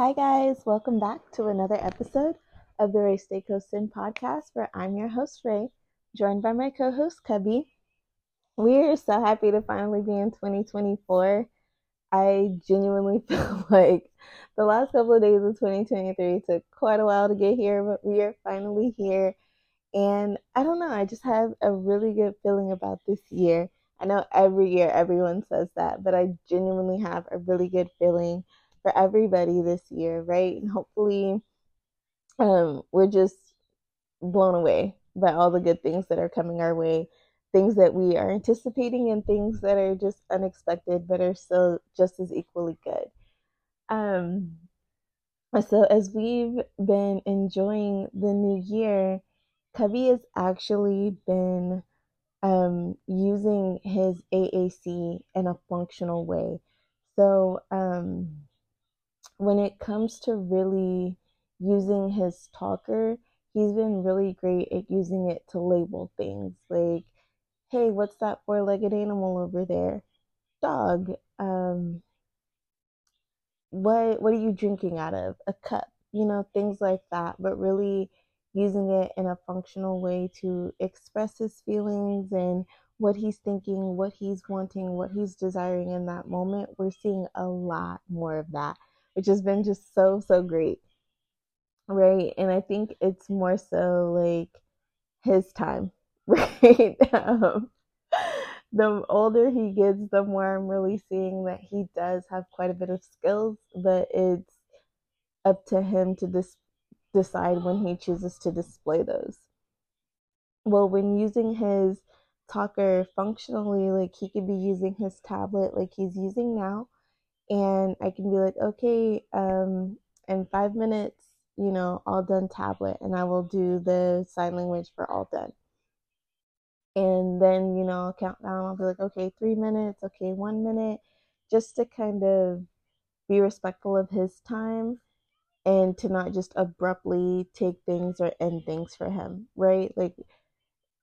Hi, guys. Welcome back to another episode of the Ray Stay Coastin podcast, where I'm your host, Ray, joined by my co host, Cubby. We're so happy to finally be in 2024. I genuinely feel like the last couple of days of 2023 took quite a while to get here, but we are finally here. And I don't know, I just have a really good feeling about this year. I know every year everyone says that, but I genuinely have a really good feeling for everybody this year, right? And hopefully, um, we're just blown away by all the good things that are coming our way, things that we are anticipating, and things that are just unexpected but are still just as equally good. Um, so, as we've been enjoying the new year, Cubby has actually been um, using his AAC in a functional way. So, um, when it comes to really using his talker, he's been really great at using it to label things like, hey, what's that four legged animal over there? Dog. Um, what what are you drinking out of? A cup, you know, things like that, but really using it in a functional way to express his feelings and what he's thinking, what he's wanting, what he's desiring in that moment. We're seeing a lot more of that which has been just so, so great. Right. And I think it's more so like his time, right? um, the older he gets, the more I'm really seeing that he does have quite a bit of skills, but it's up to him to dis- decide when he chooses to display those. Well, when using his talker functionally, like he could be using his tablet like he's using now, and I can be like, okay, um, in five minutes, you know, all done tablet, and I will do the sign language for all done. And then, you know, I'll count down. I'll be like, okay, three minutes, okay, one minute, just to kind of be respectful of his time and to not just abruptly take things or end things for him, right? Like,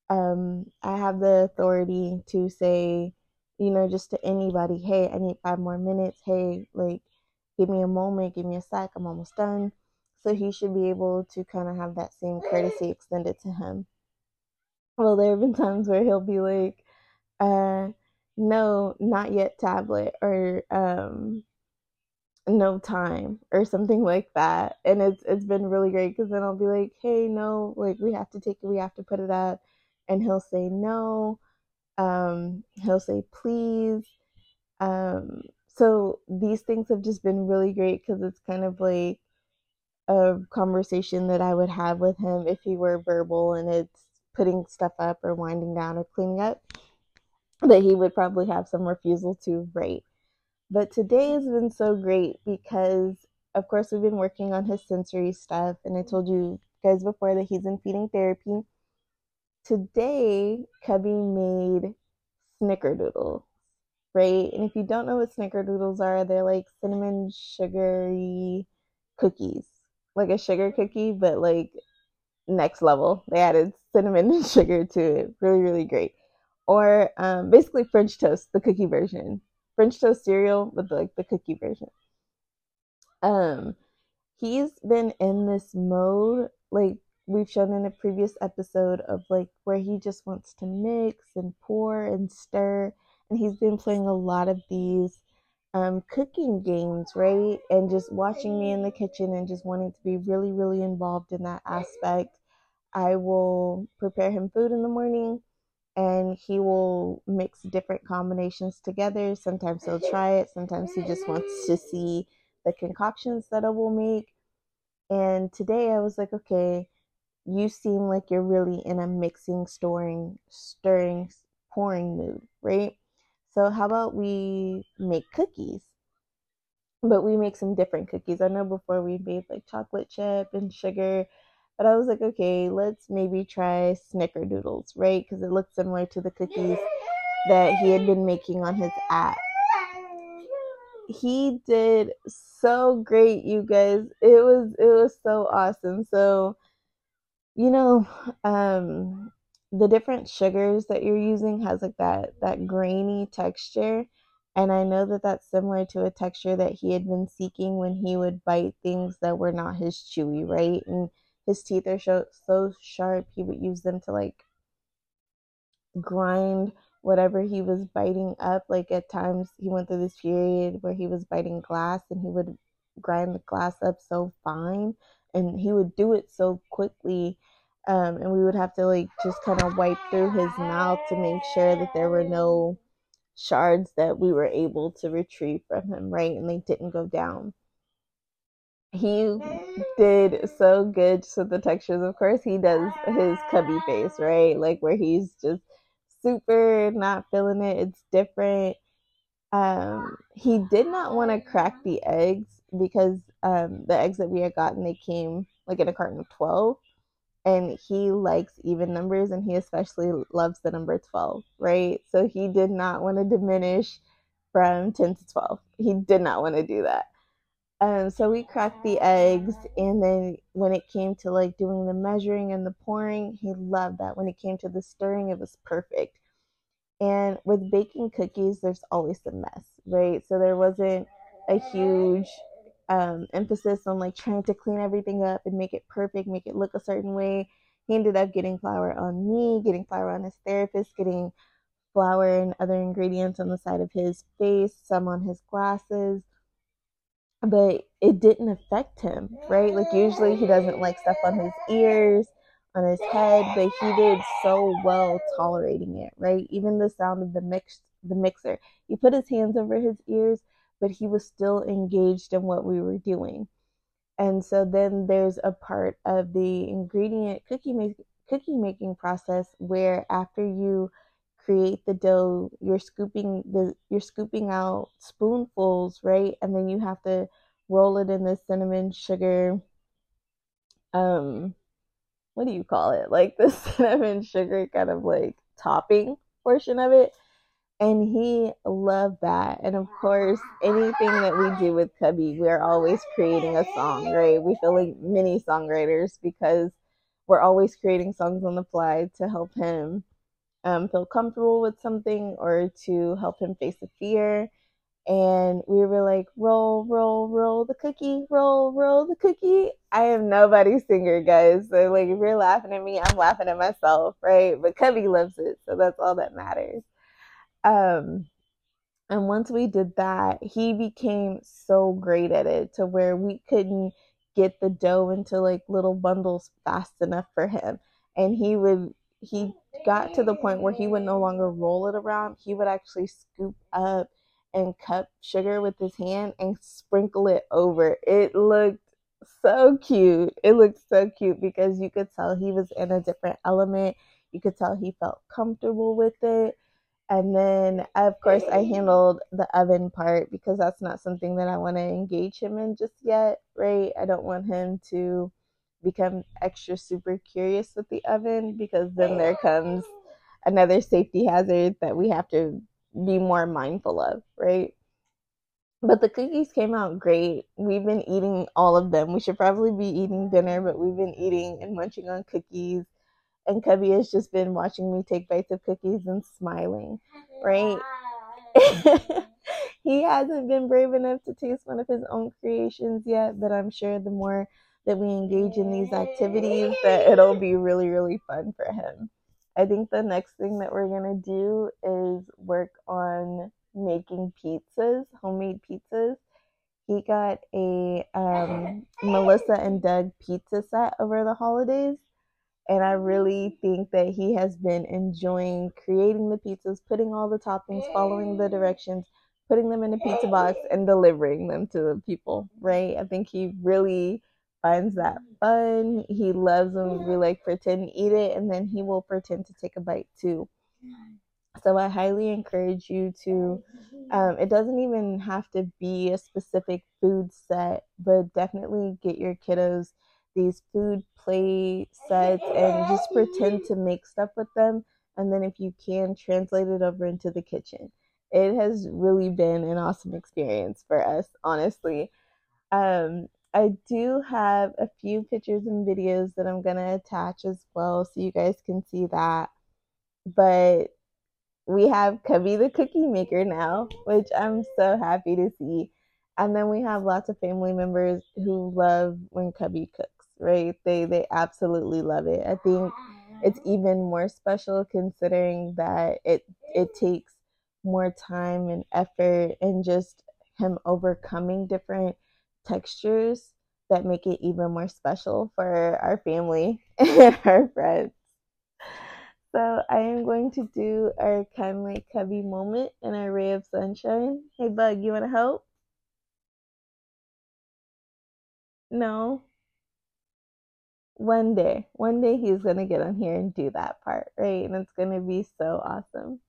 um, I have the authority to say, you know, just to anybody, hey, I need five more minutes. Hey, like, give me a moment, give me a sec, I'm almost done. So he should be able to kind of have that same courtesy extended to him. Well, there have been times where he'll be like, uh, no, not yet tablet, or um, no time, or something like that. And it's it's been really great because then I'll be like, hey, no, like we have to take it, we have to put it up, and he'll say no um, he'll say please. Um, so these things have just been really great because it's kind of like a conversation that I would have with him if he were verbal and it's putting stuff up or winding down or cleaning up that he would probably have some refusal to write. But today has been so great because, of course, we've been working on his sensory stuff, and I told you guys before that he's in feeding therapy today Cubby made snickerdoodles, right? And if you don't know what snickerdoodles are, they're like cinnamon sugary cookies, like a sugar cookie, but like next level. They added cinnamon and sugar to it. Really, really great. Or um, basically French toast, the cookie version. French toast cereal with like the cookie version. Um, he's been in this mode like we've shown in a previous episode of like where he just wants to mix and pour and stir and he's been playing a lot of these um, cooking games right? And just watching me in the kitchen and just wanting to be really really involved in that aspect. I will prepare him food in the morning and he will mix different combinations together. Sometimes he'll try it. Sometimes he just wants to see the concoctions that i will make. And today i was like okay you seem like you're really in a mixing, storing, stirring, pouring mood, right? So, how about we make cookies? But we make some different cookies. I know before we made like chocolate chip and sugar, but I was like, okay, let's maybe try snickerdoodles, right? Because it looks similar to the cookies that he had been making on his app. He did so great, you guys. It was it was so awesome. So you know, um, the different sugars that you're using has like that that grainy texture, And I know that that's similar to a texture that he had been seeking when he would bite things that were not his chewy, right? And his teeth are so, so sharp, he would use them to like grind whatever he was biting up. Like at times, he went through this period where he was biting glass and he would grind the glass up so fine and he would do it so quickly. Um, and we would have to like just kind of wipe through his mouth to make sure that there were no shards that we were able to retrieve from him, right? And they didn't go down. He did so good with the textures. Of course, he does his cubby face, right? Like where he's just super not feeling it. It's different. Um, he did not want to crack the eggs because um, the eggs that we had gotten they came like in a carton of 12 and he likes even numbers and he especially loves the number 12 right? So he did not want to diminish from 10 to 12 he did not want to do that. Um, so we cracked the eggs and then when it came to like doing the measuring and the pouring he loved that. When it came to the stirring it was perfect. And with baking cookies there's always a mess right? So there wasn't a huge um, emphasis on like trying to clean everything up and make it perfect, make it look a certain way. He ended up getting flour on me, getting flour on his therapist, getting flour and other ingredients on the side of his face, some on his glasses. But it didn't affect him, right? Like usually he doesn't like stuff on his ears, on his head, but he did so well tolerating it, right? Even the sound of the mix the mixer. He put his hands over his ears but he was still engaged in what we were doing. And so then there's a part of the ingredient cookie make, cookie making process where after you create the dough, you're scooping the you're scooping out spoonfuls, right? And then you have to roll it in the cinnamon sugar um what do you call it? Like the cinnamon sugar kind of like topping portion of it and he loved that. And of course, anything that we do with Cubby, we're always creating a song, right? We feel like mini songwriters because we're always creating songs on the fly to help him um, feel comfortable with something or to help him face a fear. And we were like, roll, roll, roll the cookie, roll, roll the cookie. I am nobody's singer, guys. So, like, if you're laughing at me, I'm laughing at myself, right? But Cubby loves it. So that's all that matters. Um, and once we did that, he became so great at it to where we couldn't get the dough into like little bundles fast enough for him. And he would, he got to the point where he would no longer roll it around. He would actually scoop up and cup sugar with his hand and sprinkle it over. It looked so cute. It looked so cute because you could tell he was in a different element. You could tell he felt comfortable with it. And then, of course, I handled the oven part because that's not something that I want to engage him in just yet, right? I don't want him to become extra super curious with the oven because then there comes another safety hazard that we have to be more mindful of, right? But the cookies came out great. We've been eating all of them. We should probably be eating dinner, but we've been eating and munching on cookies and Cubby has just been watching me take bites of cookies and smiling, right? he hasn't been brave enough to taste one of his own creations yet, but I'm sure the more that we engage in these activities, that it'll be really, really fun for him. I think the next thing that we're gonna do is work on making pizzas, homemade pizzas. He got a um, Melissa and Doug pizza set over the holidays and I really think that he has been enjoying creating the pizzas, putting all the toppings, following the directions, putting them in a pizza box, and delivering them to the people, right? I think he really finds that fun. He loves when we like pretend eat it, and then he will pretend to take a bite too. So I highly encourage you to. Um, it doesn't even have to be a specific food set, but definitely get your kiddos these food play sets and just pretend to make stuff with them. And then, if you can, translate it over into the kitchen. It has really been an awesome experience for us, honestly. Um, I do have a few pictures and videos that I'm going to attach as well so you guys can see that. But we have Cubby the cookie maker now, which I'm so happy to see. And then we have lots of family members who love when Cubby cooks, right? They they absolutely love it. I think it's mm-hmm. even more special considering that it it takes more time and effort and just him overcoming different textures that make it even more special for our family and our friends. So I am going to do our kind like cubby moment and our ray of sunshine. Hey Bug, you wanna help? No. One day. One day he's gonna get on here and do that part, right? And it's gonna be so awesome.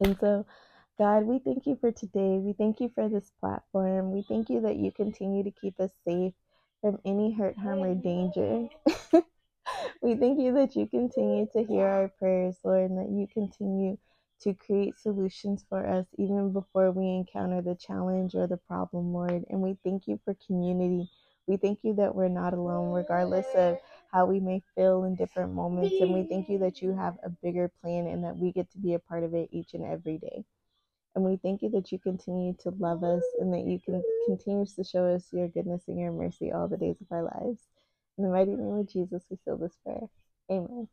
And so God, we thank you for today. We thank you for this platform. We thank you that you continue to keep us safe from any hurt, harm, or danger. we thank you that you continue to hear our prayers, Lord, and that you continue to create solutions for us even before we encounter the challenge or the problem, Lord. And we thank you for community. We thank you that we're not alone, regardless of how we may feel in different moments. And we thank you that you have a bigger plan and that we get to be a part of it each and every day. And we thank you that you continue to love us and that you can continue to show us your goodness and your mercy all the days of our lives. In the mighty name of Jesus, we seal this prayer. Amen.